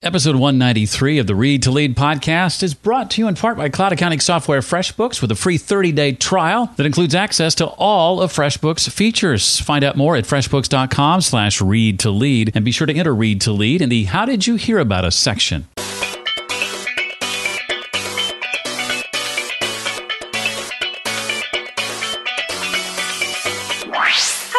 Episode 193 of the Read to Lead podcast is brought to you in part by cloud accounting software FreshBooks with a free 30-day trial that includes access to all of FreshBooks features. Find out more at freshbooks.com slash read to lead and be sure to enter read to lead in the How Did You Hear About Us section.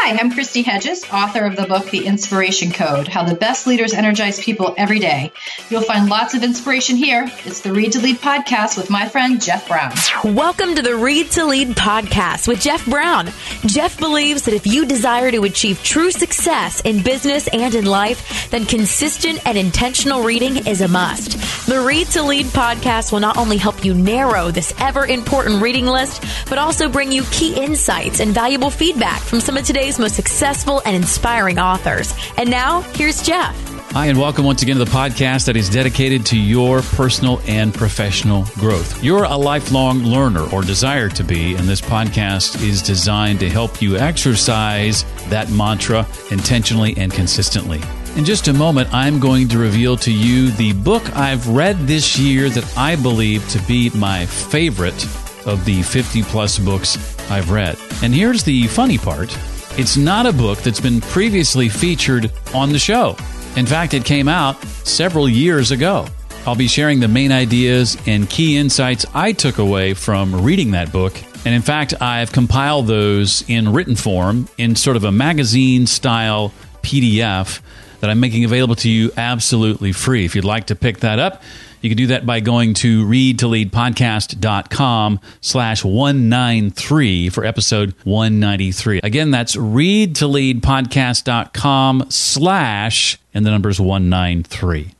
Hi, I'm Kristi Hedges, author of the book The Inspiration Code How the Best Leaders Energize People Every Day. You'll find lots of inspiration here. It's the Read to Lead podcast with my friend Jeff Brown. Welcome to the Read to Lead podcast with Jeff Brown. Jeff believes that if you desire to achieve true success in business and in life, then consistent and intentional reading is a must. The Read to Lead podcast will not only help you narrow this ever important reading list, but also bring you key insights and valuable feedback from some of today's most successful and inspiring authors. And now, here's Jeff. Hi, and welcome once again to the podcast that is dedicated to your personal and professional growth. You're a lifelong learner or desire to be, and this podcast is designed to help you exercise that mantra intentionally and consistently. In just a moment, I'm going to reveal to you the book I've read this year that I believe to be my favorite of the 50 plus books I've read. And here's the funny part it's not a book that's been previously featured on the show. In fact, it came out several years ago. I'll be sharing the main ideas and key insights I took away from reading that book. And in fact, I've compiled those in written form in sort of a magazine style PDF that I'm making available to you absolutely free. If you'd like to pick that up, you can do that by going to readtoleadpodcast.com slash 193 for episode 193. Again, that's readtoleadpodcast.com slash and the number's 193.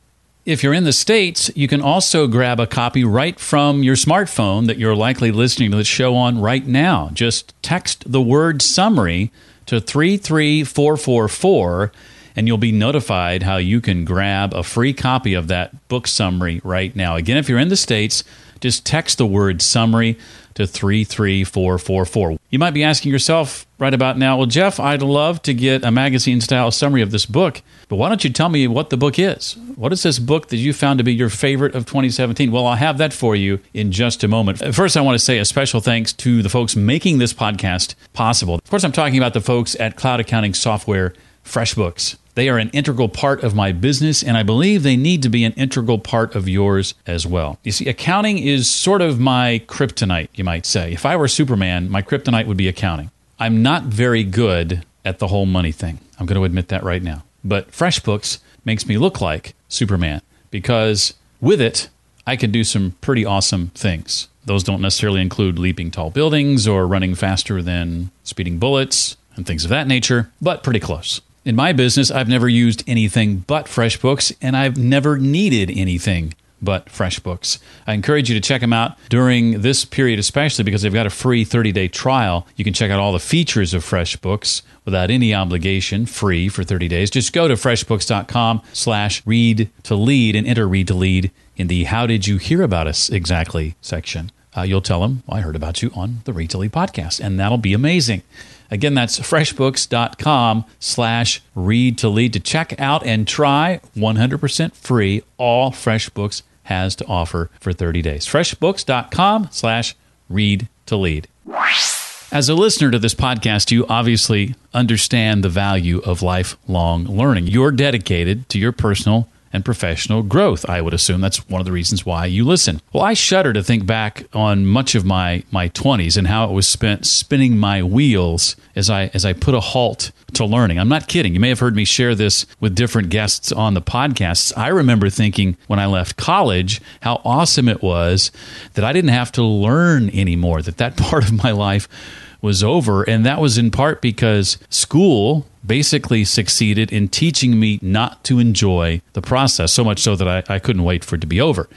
If you're in the States, you can also grab a copy right from your smartphone that you're likely listening to the show on right now. Just text the word summary to 33444 and you'll be notified how you can grab a free copy of that book summary right now. Again, if you're in the States, just text the word summary to 33444. You might be asking yourself right about now, well, Jeff, I'd love to get a magazine style summary of this book, but why don't you tell me what the book is? What is this book that you found to be your favorite of 2017? Well, I'll have that for you in just a moment. First, I want to say a special thanks to the folks making this podcast possible. Of course, I'm talking about the folks at cloud accounting software FreshBooks. They are an integral part of my business, and I believe they need to be an integral part of yours as well. You see, accounting is sort of my kryptonite, you might say. If I were Superman, my kryptonite would be accounting. I'm not very good at the whole money thing. I'm going to admit that right now. But FreshBooks makes me look like Superman because with it, I can do some pretty awesome things. Those don't necessarily include leaping tall buildings or running faster than speeding bullets and things of that nature, but pretty close. In my business, I've never used anything but FreshBooks, and I've never needed anything but FreshBooks. I encourage you to check them out during this period, especially because they've got a free 30 day trial. You can check out all the features of FreshBooks without any obligation, free for 30 days. Just go to freshbooks.com slash read to lead and enter read to lead in the How Did You Hear About Us Exactly section. Uh, you'll tell them, well, I heard about you on the Lead podcast, and that'll be amazing. Again, that's freshbooks.com slash read to lead to check out and try 100% free all FreshBooks has to offer for 30 days. Freshbooks.com slash read to lead. As a listener to this podcast, you obviously understand the value of lifelong learning. You're dedicated to your personal and professional growth. I would assume that's one of the reasons why you listen. Well, I shudder to think back on much of my my 20s and how it was spent spinning my wheels as I as I put a halt to learning. I'm not kidding. You may have heard me share this with different guests on the podcasts. I remember thinking when I left college how awesome it was that I didn't have to learn anymore, that that part of my life was over and that was in part because school basically succeeded in teaching me not to enjoy the process, so much so that I, I couldn't wait for it to be over.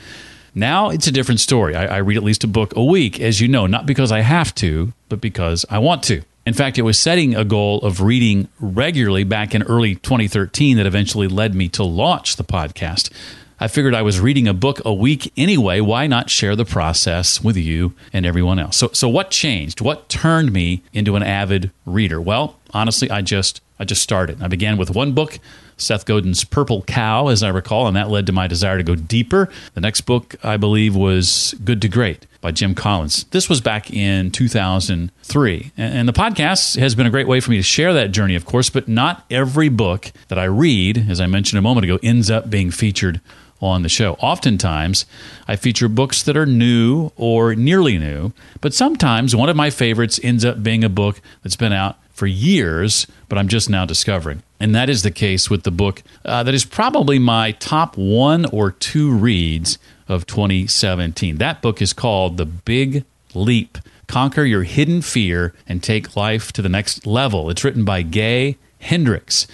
Now it's a different story. I, I read at least a book a week, as you know, not because I have to, but because I want to. In fact, it was setting a goal of reading regularly back in early 2013 that eventually led me to launch the podcast. I figured I was reading a book a week anyway. Why not share the process with you and everyone else? So, so what changed? What turned me into an avid reader? Well, honestly, I just I just started. I began with one book, Seth Godin's Purple Cow, as I recall, and that led to my desire to go deeper. The next book, I believe, was Good to Great by Jim Collins. This was back in 2003. And the podcast has been a great way for me to share that journey, of course, but not every book that I read, as I mentioned a moment ago, ends up being featured on the show. Oftentimes, I feature books that are new or nearly new, but sometimes one of my favorites ends up being a book that's been out for years, but I'm just now discovering. And that is the case with the book uh, that is probably my top one or two reads of 2017. That book is called The Big Leap Conquer Your Hidden Fear and Take Life to the Next Level. It's written by Gay Hendricks.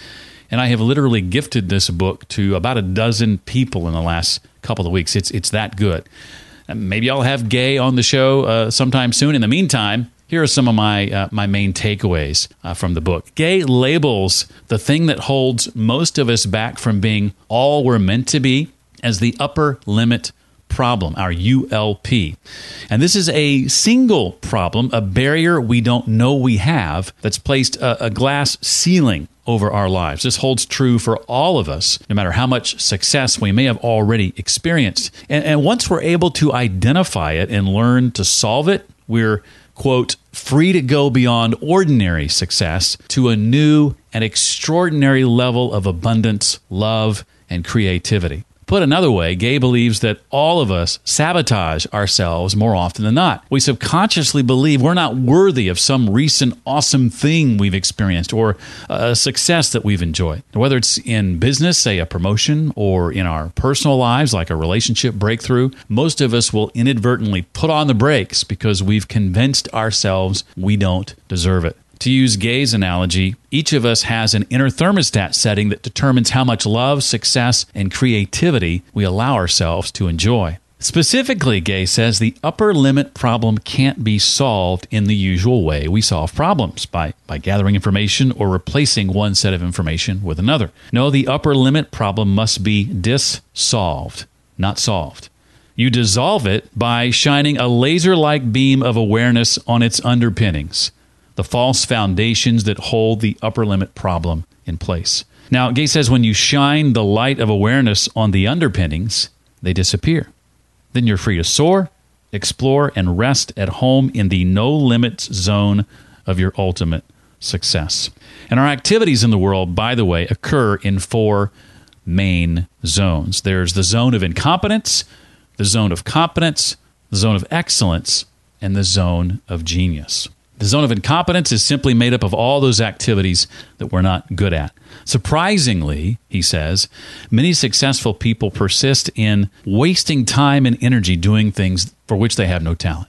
And I have literally gifted this book to about a dozen people in the last couple of weeks. It's, it's that good. Maybe I'll have Gay on the show uh, sometime soon. In the meantime, here are some of my uh, my main takeaways uh, from the book. Gay labels the thing that holds most of us back from being all we're meant to be as the upper limit problem, our ULP. And this is a single problem, a barrier we don't know we have that's placed a, a, glass ceiling over our lives. This holds true for all of us, no matter how much success we may have already experienced. And, and once we're able to identify it and learn to solve it, we're quote, free to go beyond ordinary success to a new and extraordinary level of abundance, love, and creativity. Put another way, Gay believes that all of us sabotage ourselves more often than not. We subconsciously believe we're not worthy of some recent awesome thing we've experienced or uh, a success that we've enjoyed. Whether it's in business, say a promotion, or in our personal lives, like a relationship breakthrough, most of us will inadvertently put on the brakes because we've convinced ourselves we don't deserve it. To use Gay's analogy, each of us has an inner thermostat setting that determines how much love, success, and creativity we allow ourselves to enjoy. Specifically, Gay says the upper limit problem can't be solved in the usual way we solve problems by, by gathering information or replacing one set of information with another. No, the upper limit problem must be dissolved, not solved. You dissolve it by shining a laser like beam of awareness on its underpinnings the false foundations that hold the upper limit problem in place. Now, Gay says when you shine the light of awareness on the underpinnings, they disappear. Then you're free to soar, explore, and rest at home in the no limits zone of your ultimate success. And our activities in the world, by the way, occur in four main zones there's the zone of incompetence, the zone of competence, the zone of excellence, and the zone of genius. The zone of incompetence is simply made up of all those activities that we're not good at. Surprisingly, he says, many successful people persist in wasting time and energy doing things for which they have no talent.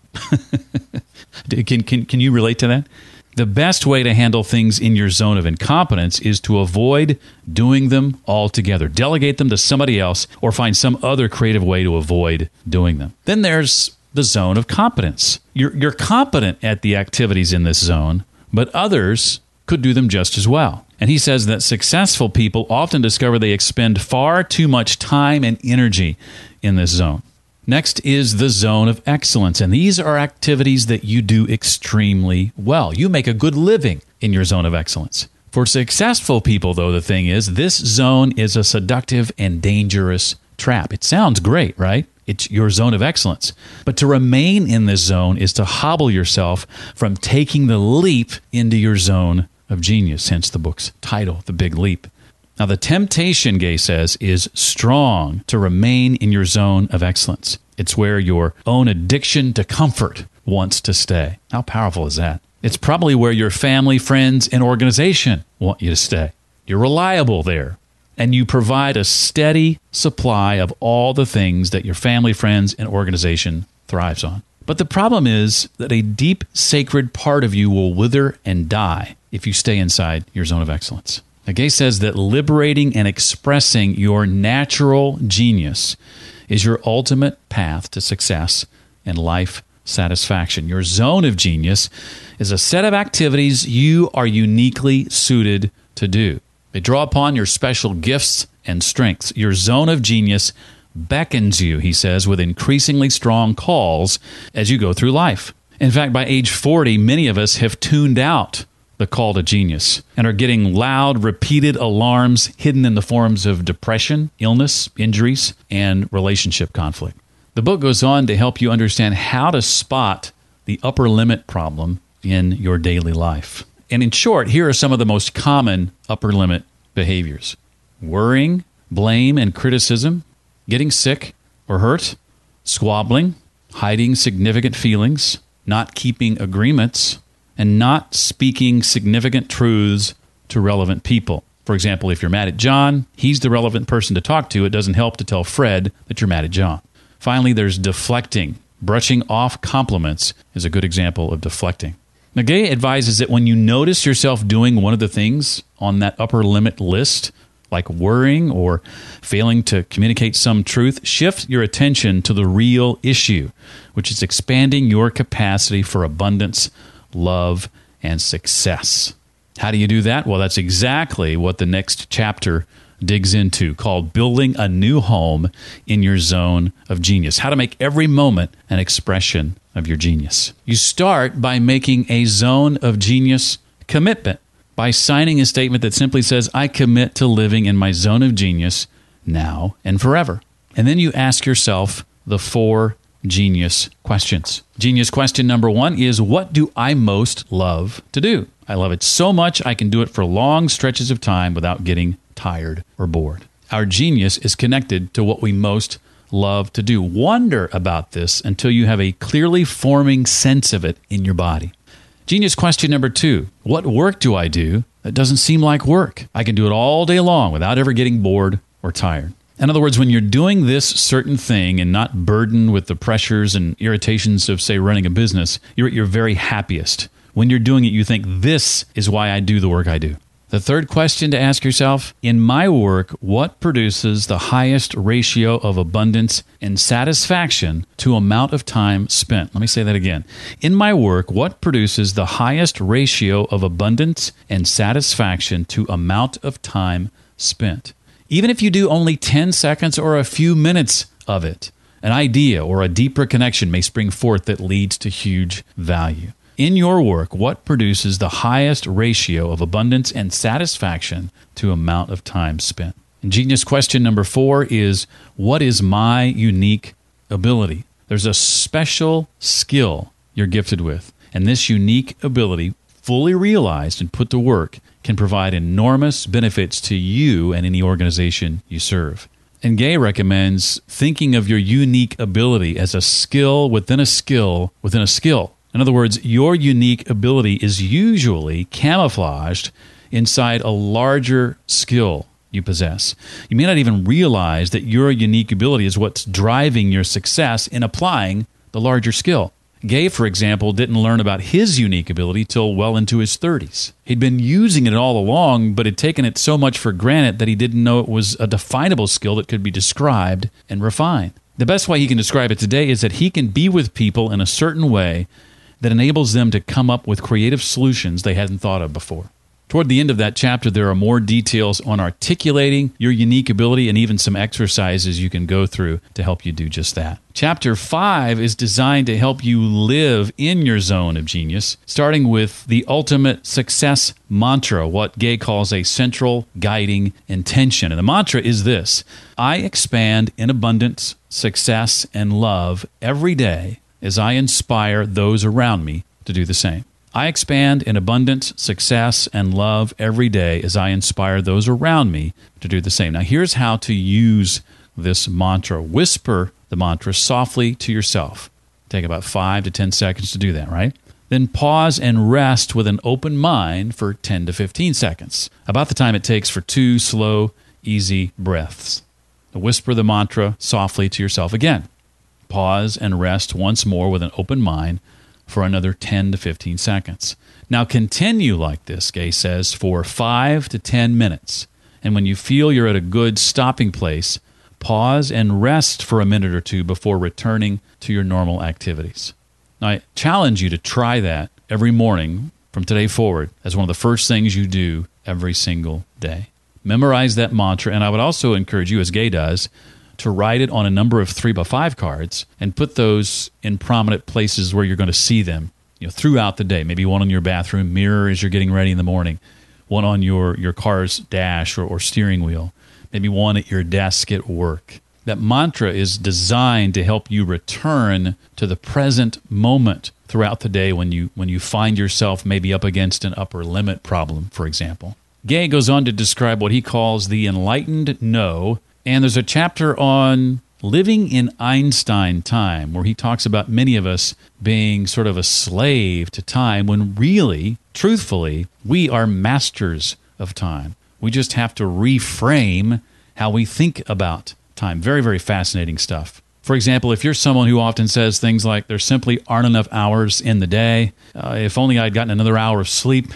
can, can, can you relate to that? The best way to handle things in your zone of incompetence is to avoid doing them altogether. Delegate them to somebody else or find some other creative way to avoid doing them. Then there's the zone of competence. You're, you're competent at the activities in this zone, but others could do them just as well. And he says that successful people often discover they expend far too much time and energy in this zone. Next is the zone of excellence, and these are activities that you do extremely well. You make a good living in your zone of excellence. For successful people, though, the thing is, this zone is a seductive and dangerous trap. It sounds great, right? It's your zone of excellence. But to remain in this zone is to hobble yourself from taking the leap into your zone of genius, hence the book's title, The Big Leap. Now, the temptation, Gay says, is strong to remain in your zone of excellence. It's where your own addiction to comfort wants to stay. How powerful is that? It's probably where your family, friends, and organization want you to stay. You're reliable there and you provide a steady supply of all the things that your family, friends, and organization thrives on. But the problem is that a deep sacred part of you will wither and die if you stay inside your zone of excellence. Now, Gay says that liberating and expressing your natural genius is your ultimate path to success and life satisfaction. Your zone of genius is a set of activities you are uniquely suited to do. They draw upon your special gifts and strengths. Your zone of genius beckons you, he says, with increasingly strong calls as you go through life. In fact, by age 40, many of us have tuned out the call to genius and are getting loud, repeated alarms hidden in the forms of depression, illness, injuries, and relationship conflict. The book goes on to help you understand how to spot the upper limit problem in your daily life. And in short, here are some of the most common upper limit behaviors worrying, blame and criticism, getting sick or hurt, squabbling, hiding significant feelings, not keeping agreements, and not speaking significant truths to relevant people. For example, if you're mad at John, he's the relevant person to talk to. It doesn't help to tell Fred that you're mad at John. Finally, there's deflecting. Brushing off compliments is a good example of deflecting. Nagay advises that when you notice yourself doing one of the things on that upper limit list, like worrying or failing to communicate some truth, shift your attention to the real issue, which is expanding your capacity for abundance, love, and success. How do you do that? Well, that's exactly what the next chapter digs into called Building a New Home in Your Zone of Genius. How to make every moment an expression of your genius. You start by making a zone of genius commitment by signing a statement that simply says, I commit to living in my zone of genius now and forever. And then you ask yourself the four genius questions. Genius question number one is What do I most love to do? I love it so much I can do it for long stretches of time without getting tired or bored. Our genius is connected to what we most love to do. Wonder about this until you have a clearly forming sense of it in your body. Genius question number two What work do I do that doesn't seem like work? I can do it all day long without ever getting bored or tired. In other words, when you're doing this certain thing and not burdened with the pressures and irritations of, say, running a business, you're at your very happiest. When you're doing it, you think, this is why I do the work I do. The third question to ask yourself In my work, what produces the highest ratio of abundance and satisfaction to amount of time spent? Let me say that again. In my work, what produces the highest ratio of abundance and satisfaction to amount of time spent? Even if you do only 10 seconds or a few minutes of it, an idea or a deeper connection may spring forth that leads to huge value in your work what produces the highest ratio of abundance and satisfaction to amount of time spent. And genius question number four is what is my unique ability? There's a special skill you're gifted with, and this unique ability, fully realized and put to work, can provide enormous benefits to you and any organization you serve. And Gay recommends thinking of your unique ability as a skill within a skill within a skill in other words, your unique ability is usually camouflaged inside a larger skill you possess. You may not even realize that your unique ability is what's driving your success in applying the larger skill. Gay, for example, didn't learn about his unique ability till well into his 30s. He'd been using it all along, but had taken it so much for granted that he didn't know it was a definable skill that could be described and refined. The best way he can describe it today is that he can be with people in a certain way that enables them to come up with creative solutions they hadn't thought of before. Toward the end of that chapter, there are more details on articulating your unique ability and even some exercises you can go through to help you do just that. Chapter 5 is designed to help you live in your zone of genius, starting with the ultimate success mantra, what Gay calls a central guiding intention. And the mantra is this I expand in abundance, success, and love every day as I inspire those around me to do the same. I expand in abundance, success, and love every day as I inspire those around me to do the same. Now, here's how to use this mantra whisper the mantra softly to yourself. Take about five to 10 seconds to do that, right? Then pause and rest with an open mind for 10 to 15 seconds, about the time it takes for two slow, easy breaths. whisper the mantra softly to yourself again pause and rest once more with an open mind for another 10 to 15 seconds. Now continue like this, Gay says, for five to 10 minutes. And when you feel you're at a good stopping place, pause and rest for a minute or two before returning to your normal activities. Now, I challenge you to try that every morning from today forward as one of the first things you do every single day. Memorize that mantra, and I would also encourage you, as Gay does, to write it on a number of three by five cards and put those in prominent places where you're going to see them you know, throughout the day. Maybe one on your bathroom mirror as you're getting ready in the morning, one on your, your car's dash or, or steering wheel, maybe one at your desk at work. That mantra is designed to help you return to the present moment throughout the day when you when you find yourself maybe up against an upper limit problem, for example. Gay goes on to describe what he calls the enlightened no, and there's a chapter on living in Einstein time where he talks about many of us being sort of a slave to time when really, truthfully, we are masters of time. We just have to reframe how we think about time. Very, very fascinating stuff. For example, if you're someone who often says things like, there simply aren't enough hours in the day, uh, if only I'd gotten another hour of sleep,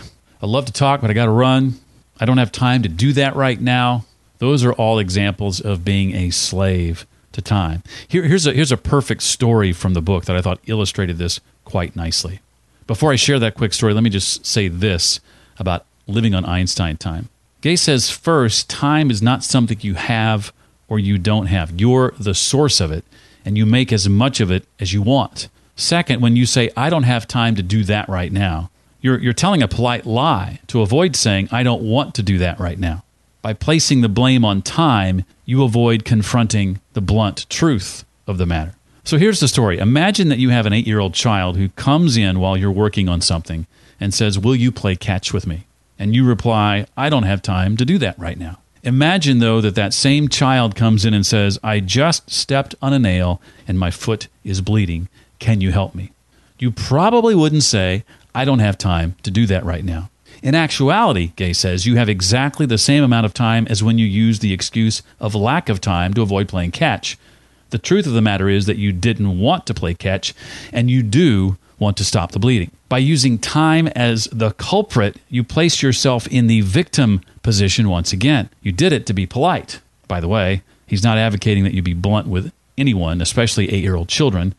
I'd love to talk, but I got to run. I don't have time to do that right now. Those are all examples of being a slave to time. Here, here's, a, here's a perfect story from the book that I thought illustrated this quite nicely. Before I share that quick story, let me just say this about living on Einstein time. Gay says, first, time is not something you have or you don't have. You're the source of it and you make as much of it as you want. Second, when you say, I don't have time to do that right now, you're, you're telling a polite lie to avoid saying, I don't want to do that right now. By placing the blame on time, you avoid confronting the blunt truth of the matter. So here's the story Imagine that you have an eight year old child who comes in while you're working on something and says, Will you play catch with me? And you reply, I don't have time to do that right now. Imagine, though, that that same child comes in and says, I just stepped on a nail and my foot is bleeding. Can you help me? You probably wouldn't say, I don't have time to do that right now. In actuality, Gay says, you have exactly the same amount of time as when you use the excuse of lack of time to avoid playing catch. The truth of the matter is that you didn't want to play catch, and you do want to stop the bleeding. By using time as the culprit, you place yourself in the victim position once again. You did it to be polite. By the way, he's not advocating that you be blunt with anyone, especially eight year old children.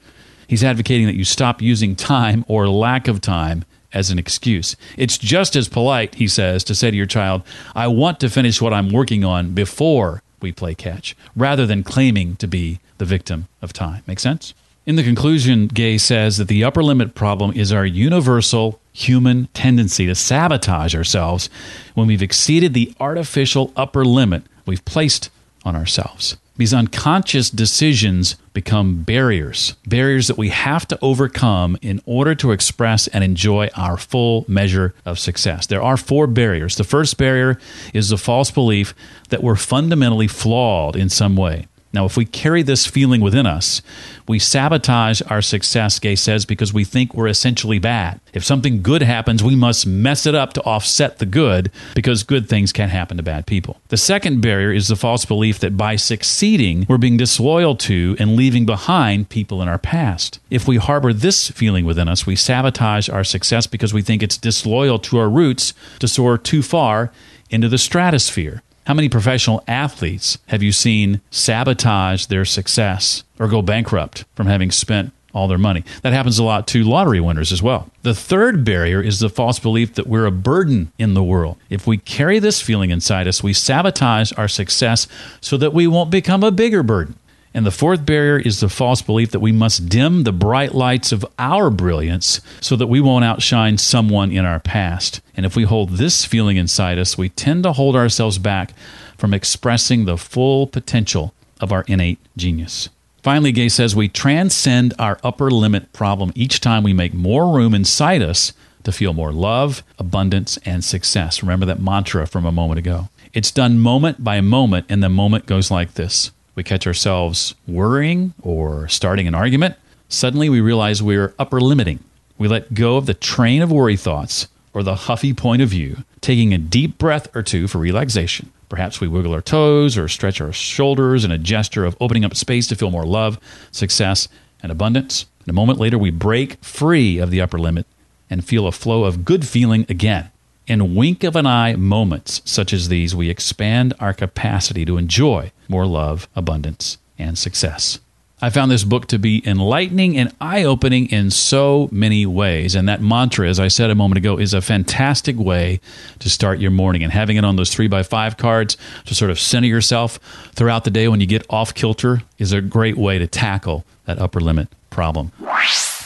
He's advocating that you stop using time or lack of time as an excuse. It's just as polite, he says, to say to your child, I want to finish what I'm working on before we play catch, rather than claiming to be the victim of time. Make sense? In the conclusion, Gay says that the upper limit problem is our universal human tendency to sabotage ourselves when we've exceeded the artificial upper limit we've placed on ourselves. These unconscious decisions become barriers, barriers that we have to overcome in order to express and enjoy our full measure of success. There are four barriers. The first barrier is the false belief that we're fundamentally flawed in some way. Now, if we carry this feeling within us, we sabotage our success, Gay says, because we think we're essentially bad. If something good happens, we must mess it up to offset the good because good things can't happen to bad people. The second barrier is the false belief that by succeeding, we're being disloyal to and leaving behind people in our past. If we harbor this feeling within us, we sabotage our success because we think it's disloyal to our roots to soar too far into the stratosphere. How many professional athletes have you seen sabotage their success or go bankrupt from having spent all their money? That happens a lot to lottery winners as well. The third barrier is the false belief that we're a burden in the world. If we carry this feeling inside us, we sabotage our success so that we won't become a bigger burden. And the fourth barrier is the false belief that we must dim the bright lights of our brilliance so that we won't outshine someone in our past. And if we hold this feeling inside us, we tend to hold ourselves back from expressing the full potential of our innate genius. Finally, Gay says we transcend our upper limit problem each time we make more room inside us to feel more love, abundance, and success. Remember that mantra from a moment ago. It's done moment by moment, and the moment goes like this we catch ourselves worrying or starting an argument, suddenly we realize we're upper limiting. We let go of the train of worry thoughts or the huffy point of view, taking a deep breath or two for relaxation. Perhaps we wiggle our toes or stretch our shoulders in a gesture of opening up space to feel more love, success, and abundance. And a moment later, we break free of the upper limit and feel a flow of good feeling again. In wink of an eye moments such as these, we expand our capacity to enjoy more love, abundance, and success. I found this book to be enlightening and eye opening in so many ways. And that mantra, as I said a moment ago, is a fantastic way to start your morning. And having it on those three by five cards to sort of center yourself throughout the day when you get off kilter is a great way to tackle that upper limit problem.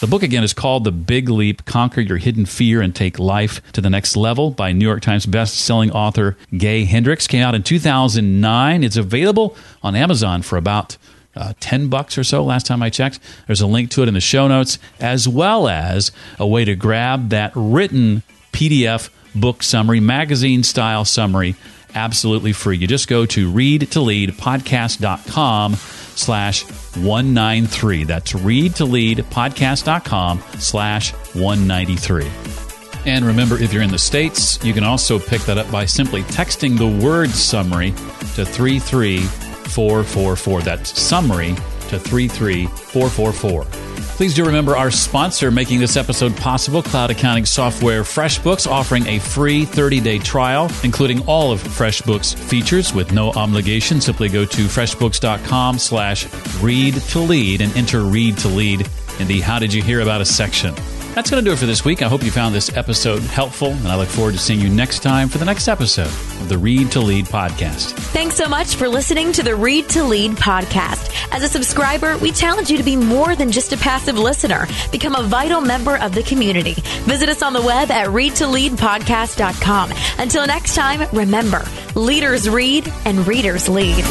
The book again is called The Big Leap Conquer Your Hidden Fear and Take Life to the Next Level by New York Times best-selling author Gay Hendricks. Came out in 2009. It's available on Amazon for about uh, 10 bucks or so last time I checked. There's a link to it in the show notes, as well as a way to grab that written PDF book summary, magazine style summary, absolutely free. You just go to readtoleadpodcast.com slash 193. That's readtoleadpodcast.com slash 193. And remember, if you're in the States, you can also pick that up by simply texting the word summary to 33444. That's summary to 33444. Please do remember our sponsor making this episode possible, cloud accounting software FreshBooks, offering a free 30-day trial, including all of FreshBooks features with no obligation. Simply go to freshbooks.com slash read to lead and enter read to lead in the How Did You Hear About Us section. That's going to do it for this week. I hope you found this episode helpful, and I look forward to seeing you next time for the next episode of the Read to Lead podcast. Thanks so much for listening to the Read to Lead podcast. As a subscriber, we challenge you to be more than just a passive listener. Become a vital member of the community. Visit us on the web at readtoleadpodcast.com. Until next time, remember, leaders read and readers lead.